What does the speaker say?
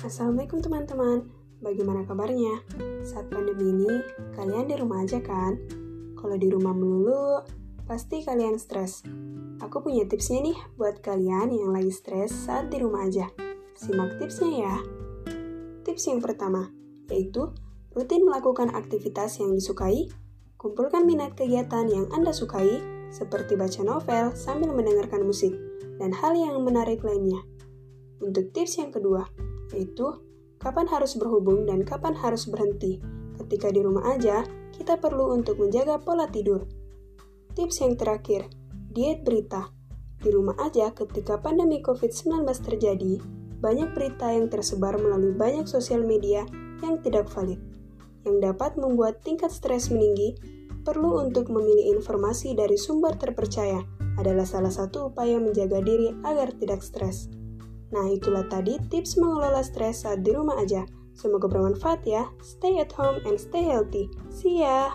Assalamualaikum teman-teman, bagaimana kabarnya? Saat pandemi ini, kalian di rumah aja kan? Kalau di rumah melulu, pasti kalian stres. Aku punya tipsnya nih buat kalian yang lagi stres saat di rumah aja. Simak tipsnya ya. Tips yang pertama, yaitu rutin melakukan aktivitas yang disukai, kumpulkan minat kegiatan yang Anda sukai, seperti baca novel sambil mendengarkan musik, dan hal yang menarik lainnya. Untuk tips yang kedua, yaitu kapan harus berhubung dan kapan harus berhenti. Ketika di rumah aja, kita perlu untuk menjaga pola tidur. Tips yang terakhir, diet berita. Di rumah aja ketika pandemi COVID-19 terjadi, banyak berita yang tersebar melalui banyak sosial media yang tidak valid, yang dapat membuat tingkat stres meninggi, perlu untuk memilih informasi dari sumber terpercaya adalah salah satu upaya menjaga diri agar tidak stres. Nah, itulah tadi tips mengelola stres saat di rumah aja. Semoga bermanfaat ya. Stay at home and stay healthy. See ya!